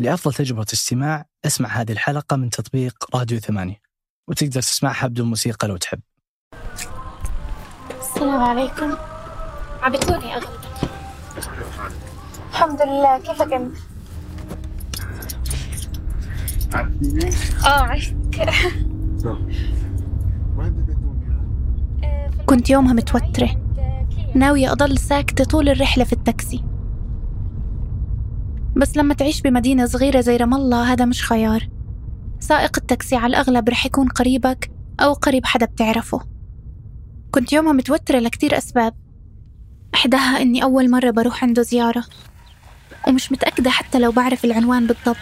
لأفضل تجربة استماع اسمع هذه الحلقة من تطبيق راديو ثمانية وتقدر تسمعها بدون موسيقى لو تحب. السلام عليكم. عبتوني أغلب الحمد لله كيفك أنت؟ آه عشت كنت يومها متوترة. ناوية أضل ساكتة طول الرحلة في التاكسي. بس لما تعيش بمدينة صغيرة زي رام الله هذا مش خيار. سائق التاكسي على الأغلب رح يكون قريبك أو قريب حدا بتعرفه. كنت يومها متوترة لكتير أسباب. إحداها إني أول مرة بروح عنده زيارة. ومش متأكدة حتى لو بعرف العنوان بالضبط.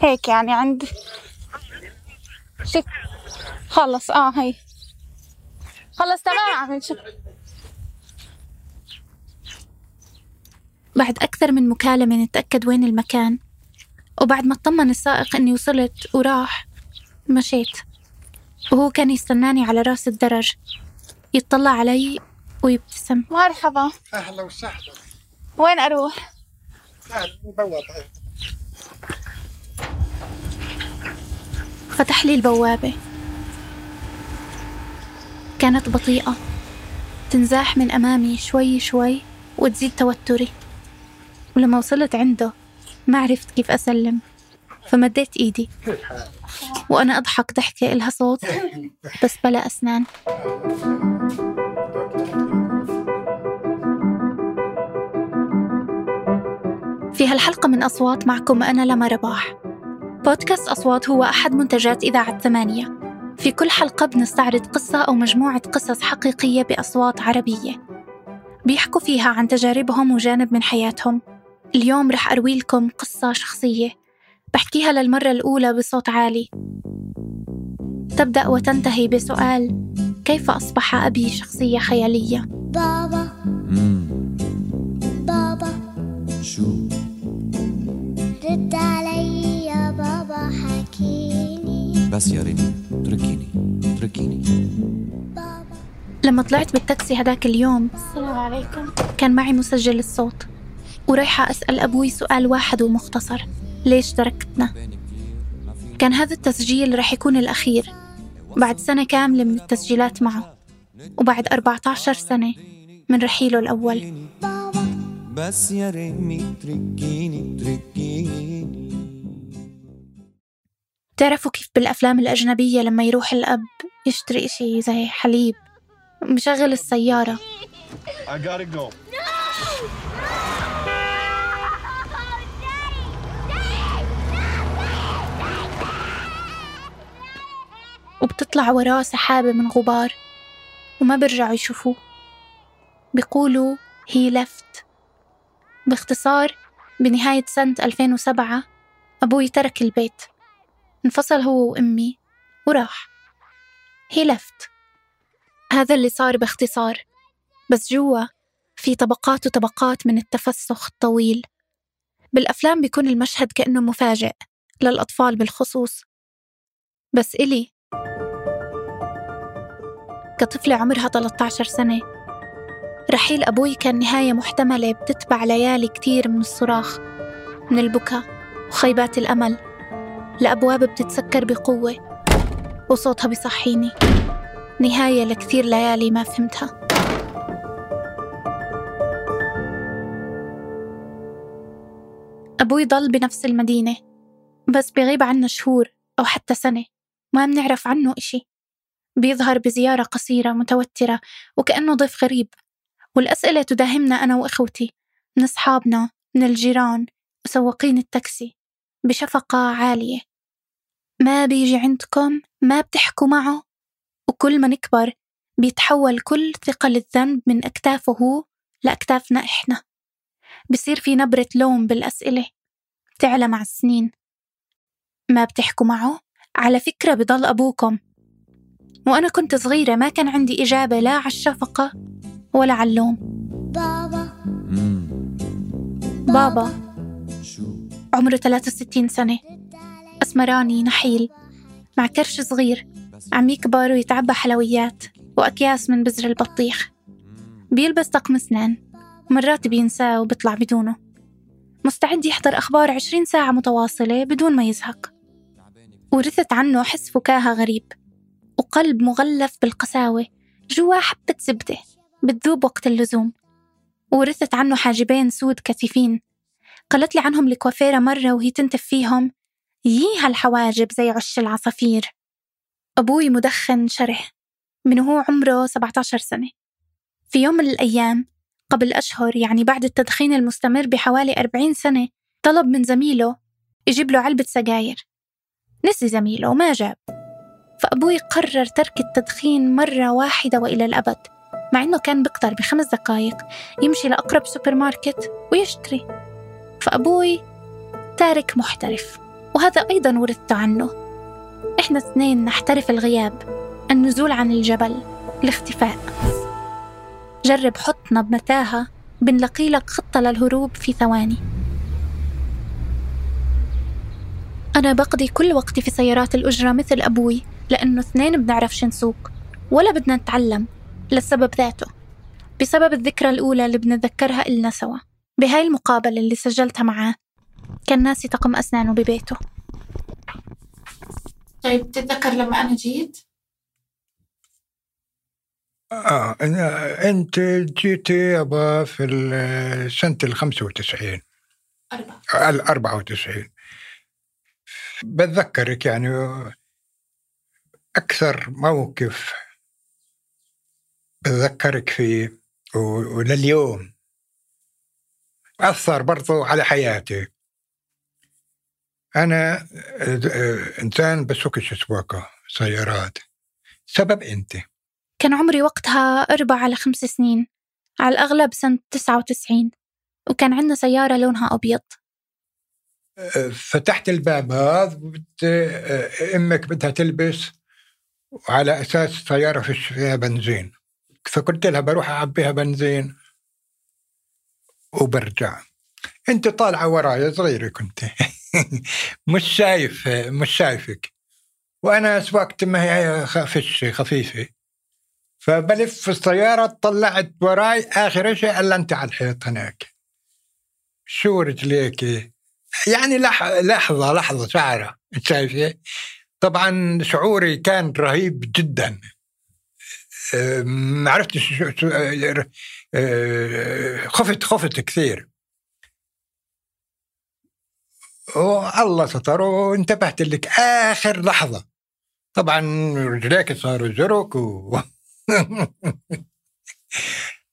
هيك يعني عندي شك خلص آه هي. خلص تمام. عم نشوف بعد أكثر من مكالمة نتأكد وين المكان. وبعد ما اطمن السائق إني وصلت وراح مشيت. وهو كان يستناني على رأس الدرج. يطلع علي ويبتسم. مرحبا. أهلا وسهلا. وين أروح؟ تعال بوابة. فتح لي البوابة. كانت بطيئة. تنزاح من أمامي شوي شوي وتزيد توتري. ولما وصلت عنده ما عرفت كيف أسلم فمديت إيدي. وأنا أضحك ضحكة إلها صوت بس بلا أسنان. في هالحلقة من أصوات معكم أنا لما رباح. بودكاست أصوات هو أحد منتجات إذاعة ثمانية. في كل حلقة بنستعرض قصة أو مجموعة قصص حقيقية بأصوات عربية. بيحكوا فيها عن تجاربهم وجانب من حياتهم. اليوم رح أروي لكم قصة شخصية. بحكيها للمرة الأولى بصوت عالي. تبدأ وتنتهي بسؤال كيف أصبح أبي شخصية خيالية؟ بابا. بابا. شو؟ رد علي يا بابا حكيني. بس يا ريمي اتركيني اتركيني. بابا. لما طلعت بالتاكسي هداك اليوم السلام عليكم. كان معي مسجل الصوت. ورايحة أسأل أبوي سؤال واحد ومختصر. ليش تركتنا؟ كان هذا التسجيل رح يكون الأخير. بعد سنة كاملة من التسجيلات معه. وبعد 14 سنة من رحيله الأول. بس يا ريمي اتركيني اتركيني تعرفوا كيف بالأفلام الأجنبية لما يروح الأب يشتري إشي زي حليب؟ مشغل السيارة. I gotta go. وبتطلع وراه سحابة من غبار وما برجعوا يشوفوه. بيقولوا هي لفت باختصار بنهاية سنة 2007 أبوي ترك البيت. انفصل هو وأمي وراح. هي لفت هذا اللي صار باختصار. بس جوا في طبقات وطبقات من التفسخ الطويل. بالأفلام بيكون المشهد كأنه مفاجئ للأطفال بالخصوص. بس إلي كطفلة عمرها 13 سنة. رحيل أبوي كان نهاية محتملة بتتبع ليالي كتير من الصراخ من البكاء وخيبات الأمل. لأبواب بتتسكر بقوة وصوتها بيصحيني. نهاية لكثير ليالي ما فهمتها. أبوي ضل بنفس المدينة بس بغيب عنا شهور أو حتى سنة. ما بنعرف عنه إشي. بيظهر بزيارة قصيرة متوترة وكأنه ضيف غريب. والأسئلة تداهمنا أنا وإخوتي. من أصحابنا من الجيران وسواقين التاكسي. بشفقة عالية. ما بيجي عندكم؟ ما بتحكوا معه؟ وكل ما نكبر بيتحول كل ثقل الذنب من أكتافه هو لأكتافنا إحنا. بصير في نبرة لوم بالأسئلة. تعلى مع السنين. ما بتحكوا معه؟ على فكرة بضل أبوكم. وأنا كنت صغيرة ما كان عندي إجابة لا على الشفقة ولا على اللوم. بابا. بابا. شو؟ عمره 63 سنة. أسمراني نحيل. مع كرش صغير عم يكبر ويتعبى حلويات وأكياس من بزر البطيخ. بيلبس طقم أسنان. مرات بينساه وبيطلع بدونه. مستعد يحضر أخبار عشرين ساعة متواصلة بدون ما يزهق. ورثت عنه حس فكاهة غريب. وقلب مغلف بالقساوة جوا حبة زبدة بتذوب وقت اللزوم. ورثت عنه حاجبين سود كثيفين. قالت لي عنهم الكوافيرة مرة وهي تنتف فيهم. يي هالحواجب زي عش العصافير. أبوي مدخن شره من هو عمره 17 سنة. في يوم من الأيام قبل أشهر يعني بعد التدخين المستمر بحوالي 40 سنة طلب من زميله يجيب له علبة سجاير. نسي زميله وما جاب. فأبوي قرر ترك التدخين مرة واحدة وإلى الأبد مع إنه كان بقدر بخمس دقايق يمشي لأقرب سوبر ماركت ويشتري. فأبوي تارك محترف وهذا أيضا ورثته عنه. إحنا اثنين نحترف الغياب النزول عن الجبل الاختفاء. جرب حطنا بمتاهة بنلاقي لك خطة للهروب في ثواني. أنا بقضي كل وقتي في سيارات الأجرة مثل أبوي. لأنه اثنين بنعرفش نسوق ولا بدنا نتعلم للسبب ذاته. بسبب الذكرى الأولى اللي بنتذكرها إلنا سوا بهاي المقابلة اللي سجلتها معاه كان ناسي طقم أسنانه ببيته. طيب تتذكر لما أنا جيت؟ آه أنا- أنت جيتي يابا في ال- سنة ال 95 أربعة. ال 94 بتذكرك يعني أكثر موقف بتذكرك فيه ولليوم؟ أثر برضو على حياتي. أنا آه، إنسان بسوقش سواقة سيارات. سبب أنت؟ كان عمري وقتها أربع على خمس سنين. على الأغلب سنة 99 وكان عندنا سيارة لونها أبيض. فتحت الباب هذا وبت... أمك بدها تلبس. وعلى أساس سياره فيش فيها بنزين. فقلت لها بروح أعبيها بنزين وبرجع. أنت طالعة وراي صغيره كنت مش شايف مش شايفك. وأنا سواقتي ما هي خفش خفيفة فبلف في السياره طلعت وراي آخر شيء الا أنت على الحيط هناك. شو رجليكي يعني لح... لحظة لحظة شعرة. شايفة؟ طبعا شعوري كان رهيب جدا. ما عرفتش. أه، خفت خفت كثير. والله ستر وانتبهت لك آخر لحظة. طبعا رجليك صاروا زرق و...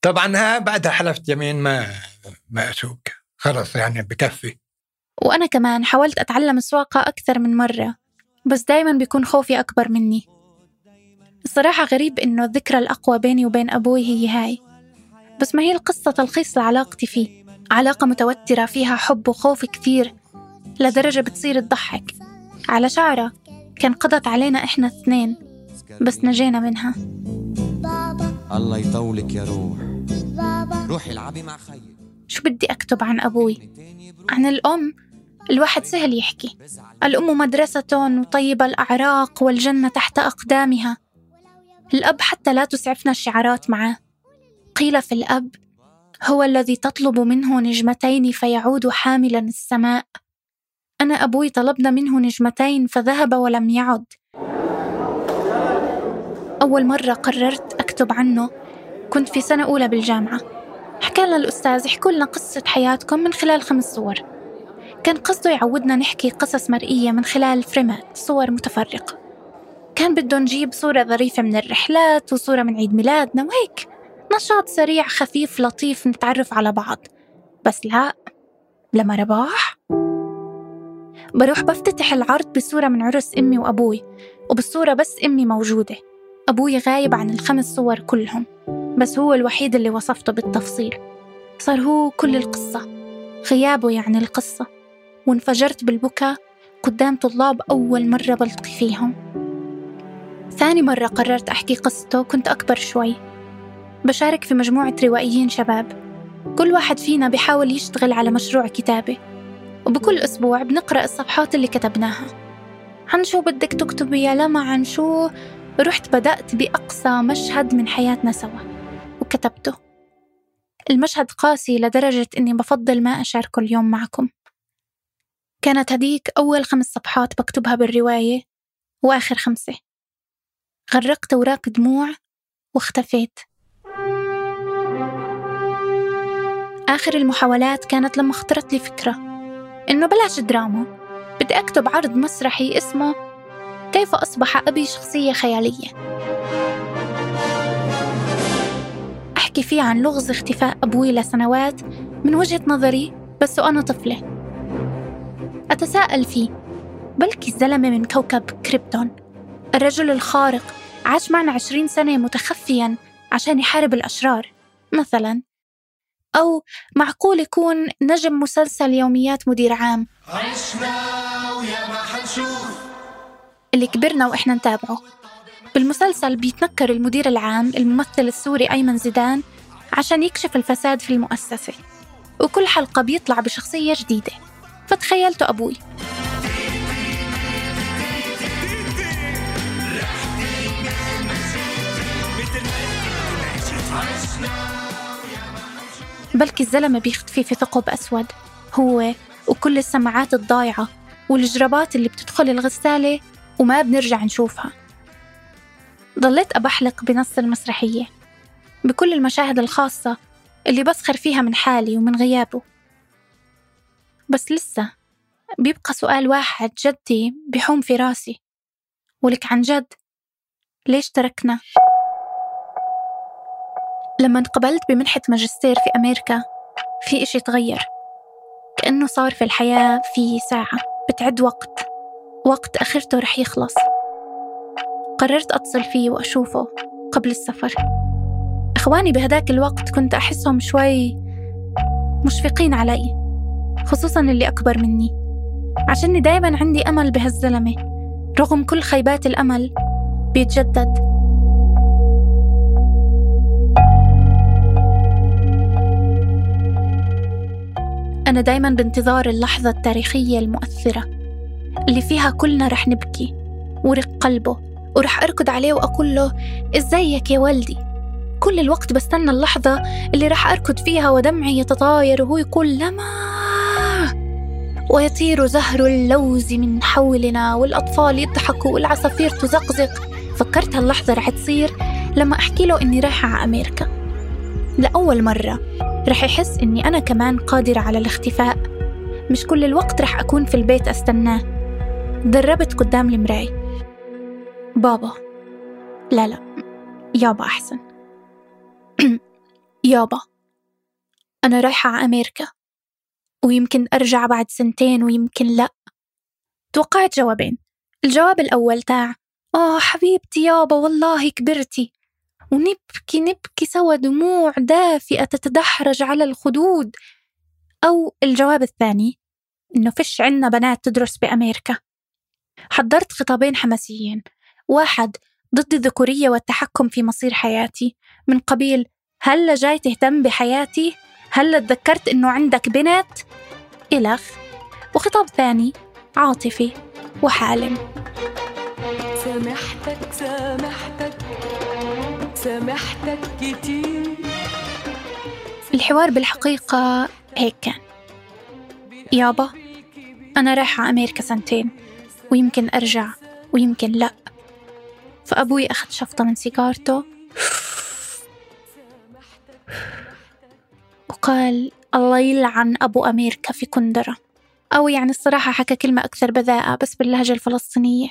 طبعا ها بعدها حلفت يمين ما ما أسوق. خلص يعني بكفي. وأنا كمان حاولت أتعلم السواقة أكثر من مرة. بس دايما بيكون خوفي أكبر مني. الصراحة غريب إنه الذكرى الأقوى بيني وبين أبوي هي هاي. بس ما هي القصة تلخيص لعلاقتي فيه. علاقة متوترة فيها حب وخوف كثير لدرجة بتصير تضحك. على شعرة كان قضت علينا إحنا اثنين بس نجينا منها. بابا الله يطولك يا روح. بابا روحي العبي مع خيك شو بدي أكتب عن أبوي؟ عن الأم؟ الواحد سهل يحكي. الأم مدرسة وطيب الأعراق والجنة تحت أقدامها. الأب حتى لا تسعفنا الشعارات معه. قيل في الأب هو الذي تطلب منه نجمتين فيعود حاملا السماء. أنا أبوي طلبنا منه نجمتين فذهب ولم يعد. أول مرة قررت أكتب عنه كنت في سنة أولى بالجامعة. حكى لنا الأستاذ احكوا لنا قصة حياتكم من خلال خمس صور. كان قصده يعودنا نحكي قصص مرئية من خلال فريمات صور متفرقة. كان بده نجيب صورة ظريفة من الرحلات وصورة من عيد ميلادنا وهيك. نشاط سريع خفيف لطيف نتعرف على بعض. بس لا لما رباح بروح بفتتح العرض بصورة من عرس أمي وأبوي وبالصورة بس أمي موجودة. أبوي غايب عن الخمس صور كلهم بس هو الوحيد اللي وصفته بالتفصيل. صار هو كل القصة غيابه يعني القصة. وانفجرت بالبكاء قدام طلاب أول مرة بلتقي فيهم. ثاني مرة قررت أحكي قصته كنت أكبر شوي. بشارك في مجموعة روائيين شباب. كل واحد فينا بيحاول يشتغل على مشروع كتابة وبكل أسبوع بنقرأ الصفحات اللي كتبناها. عن شو بدك تكتبي يا لما؟ عن شو؟ رحت بدأت بأقصى مشهد من حياتنا سوا. وكتبته. المشهد قاسي لدرجة إني بفضل ما أشاركه اليوم معكم. كانت هديك أول خمس صفحات بكتبها بالرواية وآخر خمسة. غرقت أوراق دموع واختفيت. آخر المحاولات كانت لما اخترت لي فكرة إنه بلاش دراما بدي أكتب عرض مسرحي اسمه كيف أصبح أبي شخصية خيالية. أحكي فيه عن لغز اختفاء أبوي لسنوات من وجهة نظري بس وأنا طفلة. أتساءل فيه. بلكي الزلمة من كوكب كريبتون. الرجل الخارق عاش معنا عشرين سنة متخفيا عشان يحارب الأشرار مثلا. أو معقول يكون نجم مسلسل يوميات مدير عام. اللي كبرنا وإحنا نتابعه. بالمسلسل بيتنكر المدير العام الممثل السوري أيمن زيدان عشان يكشف الفساد في المؤسسة. وكل حلقة بيطلع بشخصية جديدة. فتخيلت أبوي. بلكي الزلمة بيختفي في ثقب أسود. هو وكل السماعات الضايعة والجرابات اللي بتدخل الغسالة وما بنرجع نشوفها. ضليت أبحلق بنص المسرحية بكل المشاهد الخاصة اللي بسخر فيها من حالي ومن غيابه. بس لسه بيبقى سؤال واحد جدي بحوم في راسي. ولك عن جد ليش تركنا؟ لما انقبلت بمنحة ماجستير في أمريكا في إشي تغير. كأنه صار في الحياة في ساعة بتعد وقت. وقت آخرته رح يخلص. قررت أتصل فيه وأشوفه قبل السفر. إخواني بهداك الوقت كنت أحسهم شوي مشفقين علي. خصوصا اللي أكبر مني. عشاني دايما عندي أمل بهالزلمة. رغم كل خيبات الأمل بيتجدد. أنا دايما بانتظار اللحظة التاريخية المؤثرة اللي فيها كلنا رح نبكي ورق قلبه ورح أركض عليه وأقول له إزيك يا ولدي كل الوقت بستنى اللحظة اللي رح أركض فيها ودمعي يتطاير وهو يقول لما ويطير زهر اللوز من حولنا والأطفال يضحكوا والعصافير تزقزق. فكرت هاللحظة رح تصير لما أحكي له إني رايحة على أمريكا. لأول مرة رح يحس إني أنا كمان قادرة على الاختفاء. مش كل الوقت رح أكون في البيت أستناه. دربت قدام المراي بابا. لا لا. يابا أحسن. يابا. أنا رايحة على أمريكا. ويمكن أرجع بعد سنتين ويمكن لأ. توقعت جوابين. الجواب الأول تاع آه حبيبتي يابا والله كبرتي. ونبكي نبكي سوا دموع دافئة تتدحرج على الخدود. أو الجواب الثاني إنه فيش عنا بنات تدرس بأمريكا. حضرت خطابين حماسيين. واحد ضد الذكورية والتحكم في مصير حياتي. من قبيل هلا جاي تهتم بحياتي؟ هلا تذكرت إنه عندك بنت؟ إلخ وخطاب ثاني عاطفي وحالم. سامحتك سامحتك سامحتك كتير. الحوار بالحقيقة هيك كان. يابا أنا رايحة أمريكا سنتين ويمكن أرجع ويمكن لأ. فأبوي أخذ شفطة من سيجارته. وقال الله يلعن أبو أمريكا في كندرة. أو يعني الصراحة حكى كلمة أكثر بذاءة بس باللهجة الفلسطينية.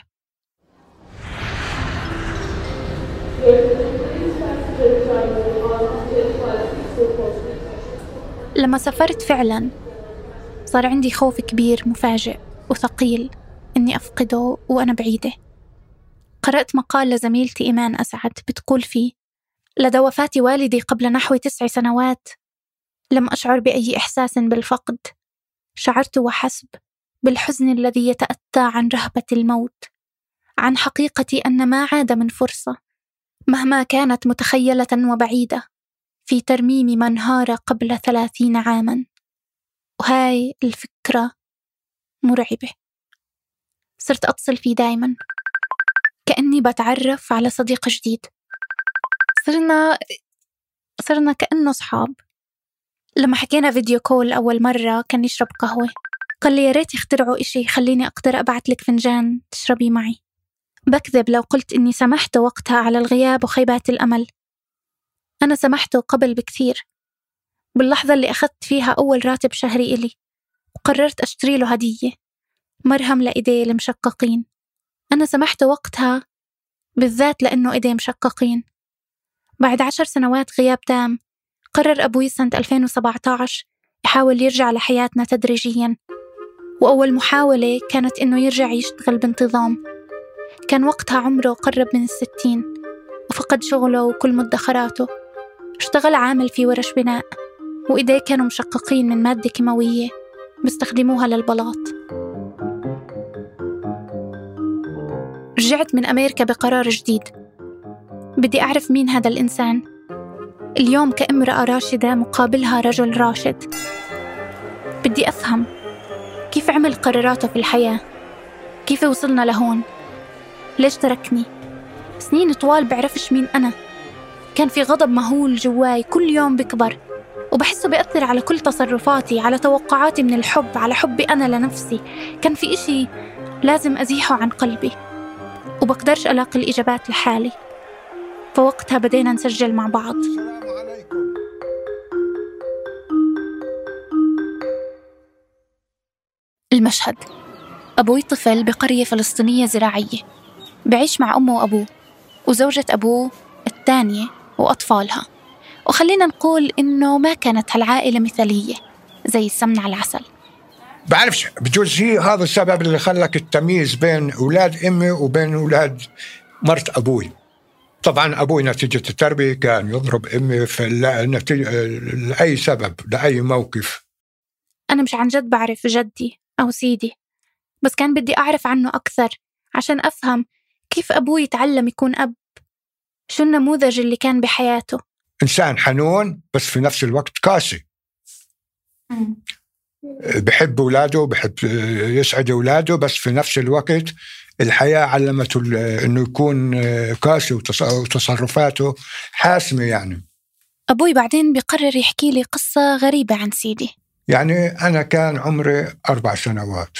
لما سافرت فعلا صار عندي خوف كبير مفاجئ وثقيل إني أفقده وأنا بعيدة. قرأت مقال لزميلتي إيمان أسعد بتقول فيه لدى وفاة والدي قبل نحو تسع سنوات لم أشعر بأي إحساس بالفقد. شعرت وحسب بالحزن الذي يتأتى عن رهبة الموت عن حقيقة أن ما عاد من فرصة مهما كانت متخيلة وبعيدة في ترميم ما انهار قبل ثلاثين عاما. وهاي الفكرة مرعبة. صرت أتصل فيه دايما. كأني بتعرف على صديق جديد. صرنا صرنا كأنه صحاب لما حكينا فيديو كول أول مرة كان يشرب قهوة. قال لي يا ريت يخترعوا إشي يخليني أقدر أبعت لك فنجان تشربي معي. بكذب لو قلت إني سمحت وقتها على الغياب وخيبات الأمل. أنا سمحته قبل بكثير. باللحظة اللي أخذت فيها أول راتب شهري إلي وقررت أشتري له هدية. مرهم لإيديه المشققين. أنا سمحت وقتها بالذات لأنه إيديه مشققين. بعد عشر سنوات غياب تام قرر أبوي سنة 2017 يحاول يرجع لحياتنا تدريجيا. وأول محاولة كانت إنه يرجع يشتغل بانتظام. كان وقتها عمره قرب من الستين وفقد شغله وكل مدخراته. اشتغل عامل في ورش بناء وإيديه كانوا مشققين من مادة كيماوية بيستخدموها للبلاط. رجعت من أمريكا بقرار جديد. بدي أعرف مين هذا الإنسان. اليوم كامرأة راشدة مقابلها رجل راشد. بدي أفهم كيف عمل قراراته في الحياة؟ كيف وصلنا لهون؟ ليش تركني؟ سنين طوال بعرفش مين أنا. كان في غضب مهول جواي كل يوم بكبر وبحسه بيأثر على كل تصرفاتي على توقعاتي من الحب على حبي أنا لنفسي. كان في إشي لازم أزيحه عن قلبي وبقدرش ألاقي الإجابات لحالي. فوقتها بدينا نسجل مع بعض. المشهد. أبوي طفل بقرية فلسطينية زراعية. بعيش مع أمه وأبوه وزوجة أبوه الثانية وأطفالها. وخلينا نقول إنه ما كانت هالعائلة مثالية زي السمن على العسل. بعرفش بجوز هي هذا السبب اللي خلك التمييز بين أولاد أمي وبين أولاد مرت أبوي. طبعا أبوي نتيجة التربية كان يضرب أمي في نتيجة لأي سبب لأي موقف. أنا مش عن جد بعرف جدي أو سيدي بس كان بدي أعرف عنه أكثر عشان أفهم كيف أبوي تعلم يكون أب. شو النموذج اللي كان بحياته؟ إنسان حنون بس في نفس الوقت قاسي. بحب أولاده بحب يسعد أولاده بس في نفس الوقت الحياة علمته إنه يكون قاسي وتص- وتصرفاته حاسمة يعني. أبوي بعدين بيقرر يحكي لي قصة غريبة عن سيدي. يعني أنا كان عمري أربع سنوات.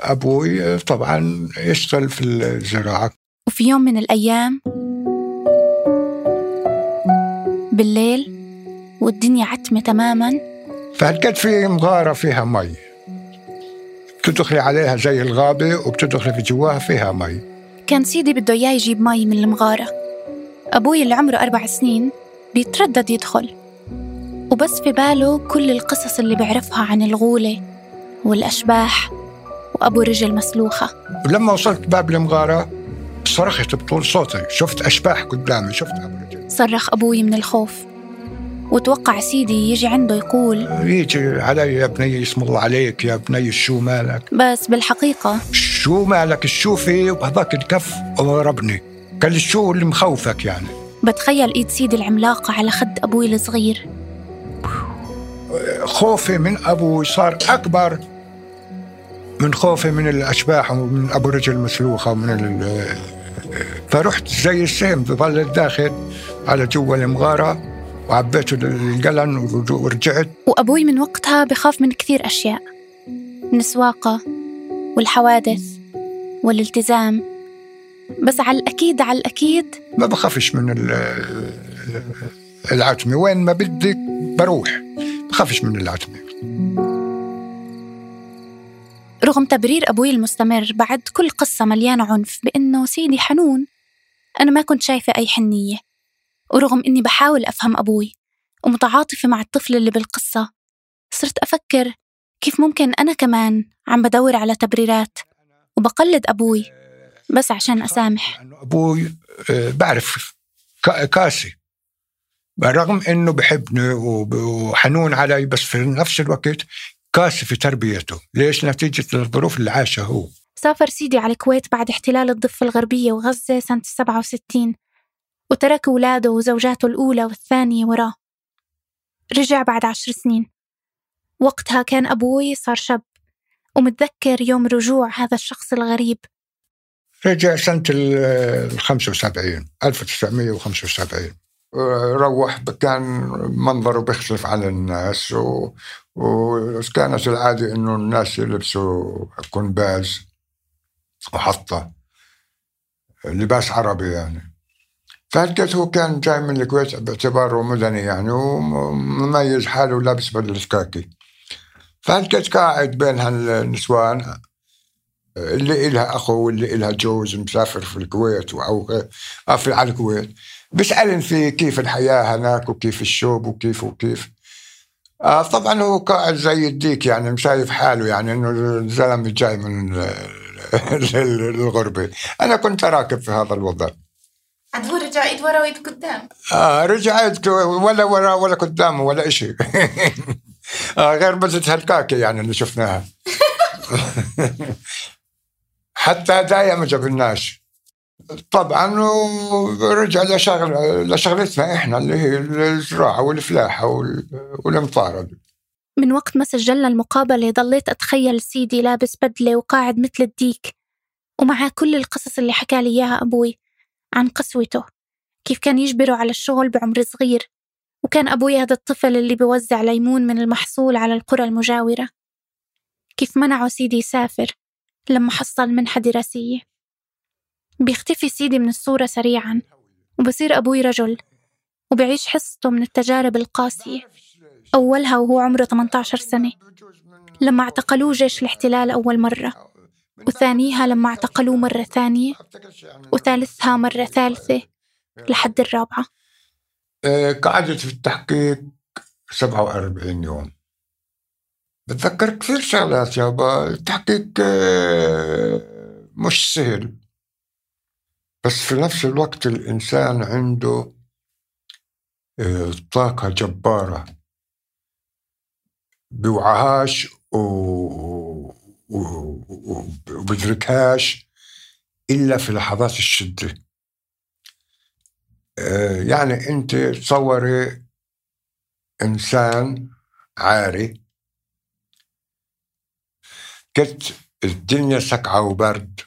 أبوي طبعا يشتغل في الزراعة. وفي يوم من الأيام بالليل والدنيا عتمة تماما. فهالقد في مغارة فيها مي. بتدخلي عليها زي الغابة وبتدخلي في جواها فيها مي. كان سيدي بده إياه يجيب مي من المغارة. أبوي اللي عمره أربع سنين بيتردد يدخل. وبس في باله كل القصص اللي بيعرفها عن الغولة والأشباح وأبو رجل مسلوخة. ولما وصلت باب المغارة صرخت بطول صوتي شفت أشباح قدامي شفت أبو رجل. صرخ أبوي من الخوف. وتوقع سيدي يجي عنده يقول يجي علي يا بني اسم الله عليك يا بني شو مالك؟ بس بالحقيقة شو مالك؟ شو في؟ وبهذاك الكف ضربني قال لي شو اللي مخوفك يعني؟ بتخيل إيد سيدي العملاقة على خد أبوي الصغير. خوفي من أبوي صار أكبر من خوفي من الأشباح ومن أبو رجل مسلوخه ومن فرحت زي السهم بظل داخل على جوا المغارة. وعبيت القلن ورجعت. وأبوي من وقتها بخاف من كثير أشياء. من السواقة والحوادث والالتزام. بس على الأكيد على الأكيد ما بخافش من ال- العتمة. وين ما بدك بروح. بخافش من العتمة. رغم تبرير أبوي المستمر بعد كل قصة مليانة عنف بإنه سيدي حنون أنا ما كنت شايفة أي حنية. ورغم إني بحاول أفهم أبوي ومتعاطفة مع الطفل اللي بالقصة صرت أفكر كيف ممكن أنا كمان عم بدور على تبريرات وبقلد أبوي بس عشان أسامح. أبوي آه، بعرف كاسي. رغم إنه بحبني وحنون علي بس في نفس الوقت كاسي في تربيته. ليش؟ نتيجة الظروف اللي عاشها هو. سافر سيدي على الكويت بعد احتلال الضفة الغربية وغزة سنة 67 وترك أولاده وزوجاته الأولى والثانية وراه. رجع بعد عشر سنين. وقتها كان أبوي صار شاب ومتذكر يوم رجوع هذا الشخص الغريب. رجع سنة ال 75 1975 روح كان منظره بيختلف عن الناس و... وكانت العادة إنه الناس يلبسوا كنباز وحطة. لباس عربي يعني. فهلكت هو كان جاي من الكويت باعتباره مدني يعني ومميز حاله لابس بدلة كاكي فهلكت قاعد بين هالنسوان؟ اللي إلها أخو واللي إلها جوز مسافر في الكويت أو في على الكويت. بيسألن في كيف الحياة هناك وكيف الشوب وكيف وكيف. آه طبعا هو قاعد زي الديك يعني مشايف حاله يعني إنه الزلمة جاي من الغربه أنا كنت راكب في هذا الوضع. عاد هو رجع إيد ورا وإيد قدام. آه رجعت ولا ورا ولا قدامه ولا شيء آه غير بس هالكاكي يعني اللي شفناها. حتى هدايا ما جبناش طبعا ورجع لشغل لشغلتنا إحنا اللي هي الزراعه والفلاحة والمطارد من وقت ما سجلنا المقابلة ضليت أتخيل سيدي لابس بدلة وقاعد مثل الديك. ومع كل القصص اللي حكى لي إياها أبوي عن قسوته كيف كان يجبره على الشغل بعمر صغير وكان أبوي هذا الطفل اللي بيوزع ليمون من المحصول على القرى المجاورة. كيف منعه سيدي يسافر لما حصل منحة دراسية. بيختفي سيدي من الصورة سريعا وبصير أبوي رجل وبعيش حصته من التجارب القاسية. أولها وهو عمره 18 سنة لما اعتقلوه جيش الاحتلال أول مرة. وثانيها لما اعتقلوه مرة ثانية وثالثها مرة ثالثة لحد الرابعة. قعدت في التحقيق 47 يوم. بتذكر كثير شغلات يابا التحقيق آه، مش سهل. بس في نفس الوقت الإنسان عنده آه، طاقة جبارة. بيوعهاش وبدركهاش إلا في لحظات الشدة. آه، يعني أنت تصوري إنسان عاري كنت الدنيا سقعة وبرد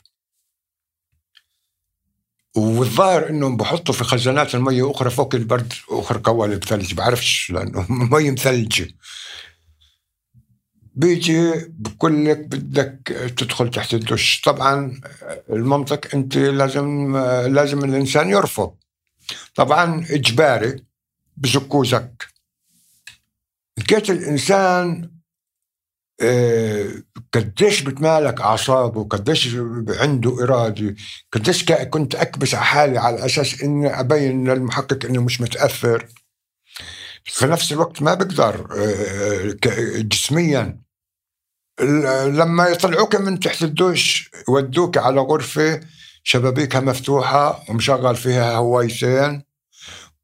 والظاهر إنهم بحطوا في خزانات المية أخرى فوق البرد أخرى قوالب ثلج بعرفش لأنه مي مثلجة. بيجي بقول لك بدك تدخل تحت الدش. طبعا المنطق أنت لازم لازم الإنسان يرفض. طبعا إجباري بزكوزك. لقيت الإنسان آه، قديش بتمالك أعصابه قديش عنده إرادة قديش كنت أكبس على حالي على أساس إني أبين للمحقق إنه مش متأثر. في نفس الوقت ما بقدر آه، جسميا. لما يطلعوك من تحت الدش يودوك على غرفة شبابيكها مفتوحة ومشغل فيها هوايتين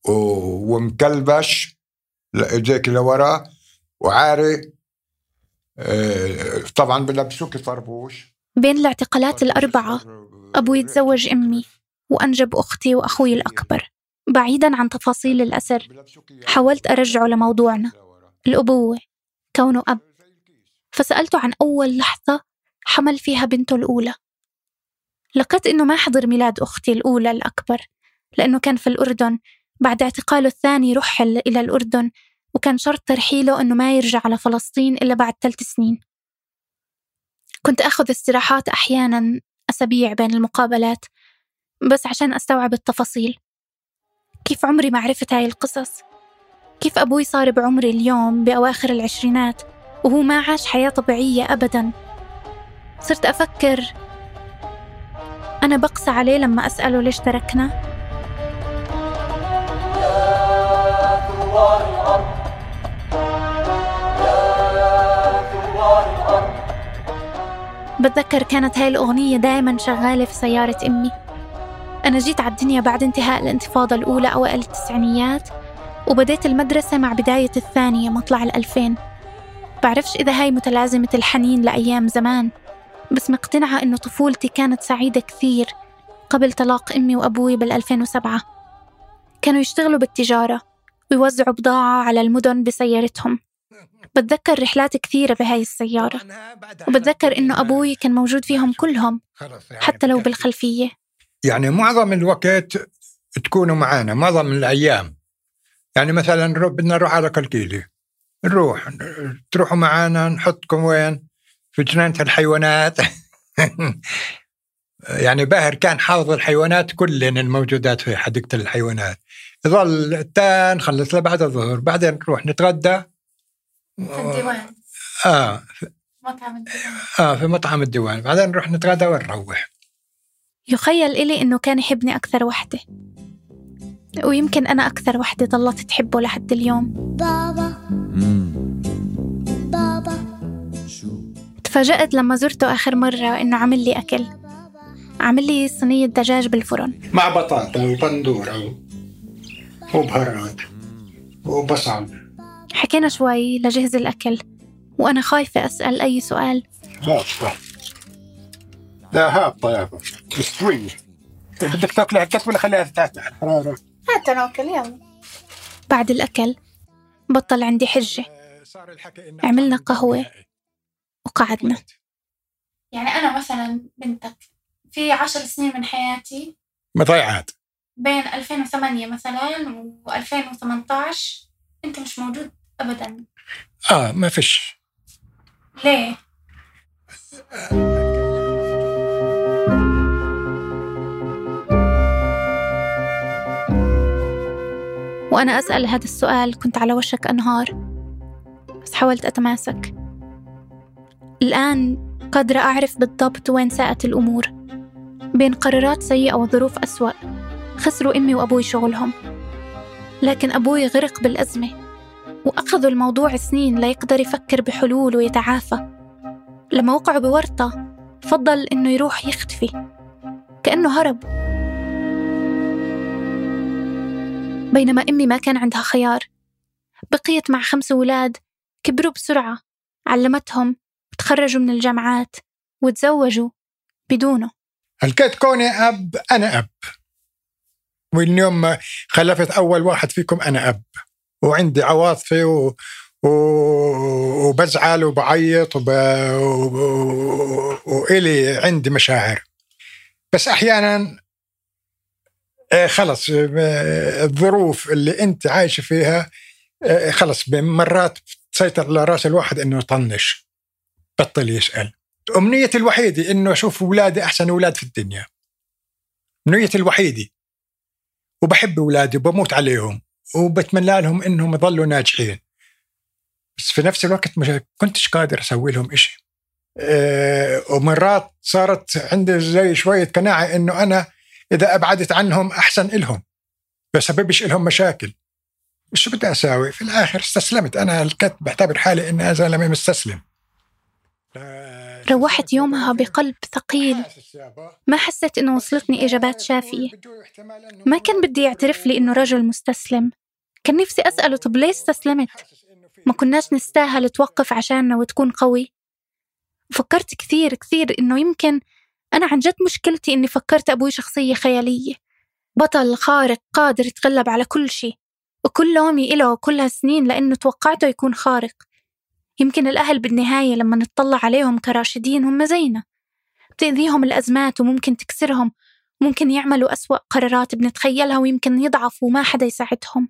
ومكلبش إيديك لورا وعاري آه، طبعا بلبسوك طربوش. بين الاعتقالات الأربعة أبوي تزوج أمي وأنجب أختي وأخوي الأكبر. بعيدا عن تفاصيل الأسر حاولت أرجعه لموضوعنا. الأبوة كونه أب. فسألته عن أول لحظة حمل فيها بنته الأولى. لقيت إنه ما حضر ميلاد أختي الأولى الأكبر لأنه كان في الأردن. بعد اعتقاله الثاني رحل إلى الأردن وكان شرط ترحيله إنه ما يرجع على فلسطين إلا بعد ثلاث سنين. كنت أخذ استراحات أحيانا أسابيع بين المقابلات بس عشان أستوعب التفاصيل. كيف عمري ما عرفت هاي القصص؟ كيف أبوي صار بعمري اليوم بأواخر العشرينات وهو ما عاش حياة طبيعية أبدا؟ صرت أفكر أنا بقسى عليه لما أسأله ليش تركنا؟ بتذكر كانت هاي الأغنية دايما شغالة في سيارة أمي. أنا جيت على الدنيا بعد انتهاء الانتفاضة الأولى أوائل التسعينيات وبديت المدرسة مع بداية الثانية مطلع الألفين. بعرفش إذا هاي متلازمة الحنين لأيام زمان بس مقتنعة إنه طفولتي كانت سعيدة كثير قبل طلاق أمي وأبوي بال 2007 كانوا يشتغلوا بالتجارة ويوزعوا بضاعة على المدن بسيارتهم. بتذكر رحلات كثيرة بهاي السيارة وبتذكر إنه أبوي كان موجود فيهم كلهم حتى لو بالخلفية. يعني معظم الوقت تكونوا معنا معظم الأيام. يعني مثلا بدنا نروح على كلكيلي نروح تروحوا معنا نحطكم وين؟ في جنينة الحيوانات. يعني باهر كان حافظ الحيوانات كلن الموجودات في حديقة الحيوانات. يظل تا نخلص لبعد الظهر. بعدين نروح نتغدى. في الديوان آه مطعم الديوان. آه في مطعم الديوان. بعدين نروح نتغدى ونروح. يخيل إلي إنه كان يحبني أكثر وحدة. ويمكن أنا أكثر وحدة ضلت تحبه لحد اليوم. بابا. مم. بابا. شو؟ تفاجأت لما زرته آخر مرة إنه عمل لي أكل. عمل لي صينية دجاج بالفرن. مع بطاطا وبندورة وبهارات وبصل. حكينا شوي لجهز الأكل. وأنا خايفة أسأل أي سؤال. هابطة لا هابطة يا أبو مستوية بدك تاكلها هكذا ولا خليها تحت؟ الحرارة؟ حتى ناكل يلا. بعد الأكل بطل عندي حجة. عملنا قهوة. وقعدنا. يعني أنا مثلا بنتك في عشر سنين من حياتي مضيعات بين 2008 مثلا و 2018 أنت مش موجود أبدا. آه ما فيش. ليه؟ وأنا أسأل هذا السؤال كنت على وشك أنهار. بس حاولت أتماسك. الآن قادرة أعرف بالضبط وين ساءت الأمور. بين قرارات سيئة وظروف أسوأ. خسروا أمي وأبوي شغلهم. لكن أبوي غرق بالأزمة. وأخذوا الموضوع سنين ليقدر يفكر بحلول ويتعافى. لما وقعوا بورطة فضل إنه يروح يختفي. كأنه هرب. بينما أمي ما كان عندها خيار بقيت مع خمس أولاد كبروا بسرعة علمتهم وتخرجوا من الجامعات وتزوجوا بدونه هلكت كوني أب أنا أب واليوم خلفت أول واحد فيكم أنا أب وعندي عواطفي و... و... وبزعل وبعيط وب... و... وإلي عندي مشاعر بس أحيانا آه، خلص آه، الظروف اللي أنت عايشة فيها آه، خلص مرات تسيطر على رأس الواحد إنه يطنش بطل يسأل. أمنيتي الوحيدة إنه أشوف أولادي أحسن أولاد في الدنيا. أمنيتي الوحيدة. وبحب أولادي وبموت عليهم وبتمنى لهم إنهم يظلوا ناجحين. بس في نفس الوقت مش كنتش قادر أسوي لهم إشي. أه ومرات صارت عندي زي شوية قناعة إنه أنا إذا أبعدت عنهم أحسن إلهم. بسببش إلهم مشاكل. شو بدي أساوي؟ في الآخر استسلمت. أنا الكت بعتبر حالي إني أنا زلمة مستسلم روحت يومها بقلب ثقيل. ما حسيت إنه وصلتني إجابات شافية. ما كان بدي يعترف لي إنه رجل مستسلم. كان نفسي أسأله طب ليه استسلمت؟ ما كناش نستاهل توقف عشاننا وتكون قوي. فكرت كثير كثير إنه يمكن أنا عن جد مشكلتي إني فكرت أبوي شخصية خيالية. بطل خارق قادر يتغلب على كل شيء وكل لومي إله كل هالسنين لأنه توقعته يكون خارق. يمكن الأهل بالنهاية لما نطلع عليهم كراشدين هم زينا. بتأذيهم الأزمات وممكن تكسرهم ممكن يعملوا أسوأ قرارات بنتخيلها ويمكن يضعفوا وما حدا يساعدهم.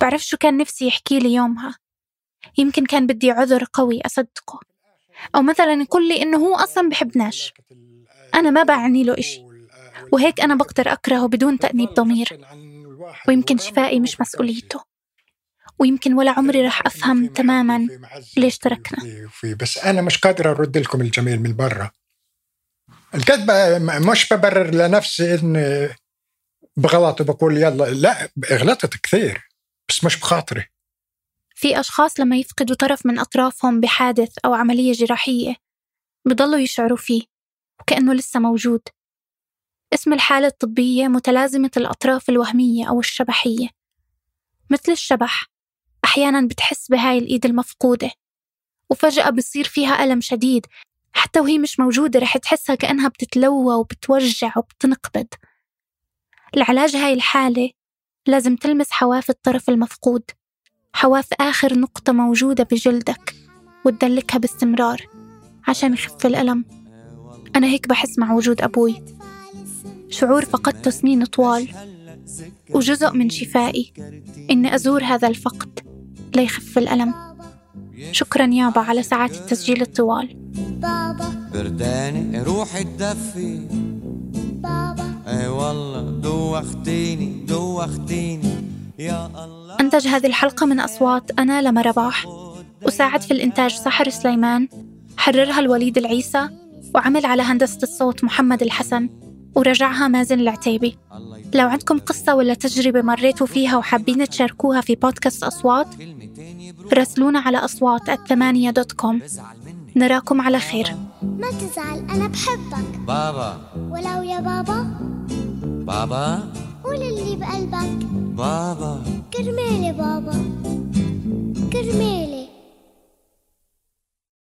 بعرف شو كان نفسي يحكي لي يومها. يمكن كان بدي عذر قوي أصدقه. أو مثلا يقول لي إنه هو أصلا بحبناش. أنا ما بعني له إشي. وهيك أنا بقدر أكرهه بدون تأنيب ضمير. ويمكن شفائي مش مسؤوليته. ويمكن ولا عمري رح أفهم تماما ليش تركنا. بس أنا مش قادر أرد لكم الجميل من برا. الكذبة م- مش ببرر لنفسي إن بغلط وبقول يلا لا غلطت كثير. بس مش بخاطري. في أشخاص لما يفقدوا طرف من أطرافهم بحادث أو عملية جراحية بضلوا يشعروا فيه وكأنه لسه موجود. اسم الحالة الطبية متلازمة الأطراف الوهمية أو الشبحية. مثل الشبح أحيانا بتحس بهاي الإيد المفقودة وفجأة بصير فيها ألم شديد حتى وهي مش موجودة رح تحسها كأنها بتتلوى وبتوجع وبتنقبض. لعلاج هاي الحالة لازم تلمس حواف الطرف المفقود. حواف آخر نقطة موجودة بجلدك وتدلكها باستمرار عشان يخف الألم. أنا هيك بحس مع وجود أبوي. شعور فقدته سنين طوال وجزء من شفائي إني أزور هذا الفقد ليخف الألم. شكرا يابا على ساعات التسجيل الطوال. بابا بردانة روحي تدفي بابا. إي والله دوختيني دوختيني. يا الله. أنتج هذه الحلقة من أصوات أنا لما رباح وساعد في الإنتاج سحر سليمان حررها الوليد العيسى وعمل على هندسة الصوت محمد الحسن وراجعها مازن العتيبي. لو عندكم قصة ولا تجربة مريتوا فيها وحابين تشاركوها في بودكاست أصوات راسلونا على أصوات at ثمانية dot com نراكم على خير. ما تزعل أنا بحبك. بابا. ولو يا بابا. بابا؟ قول اللي بقلبك. بابا. كرمالي بابا. كرمالي.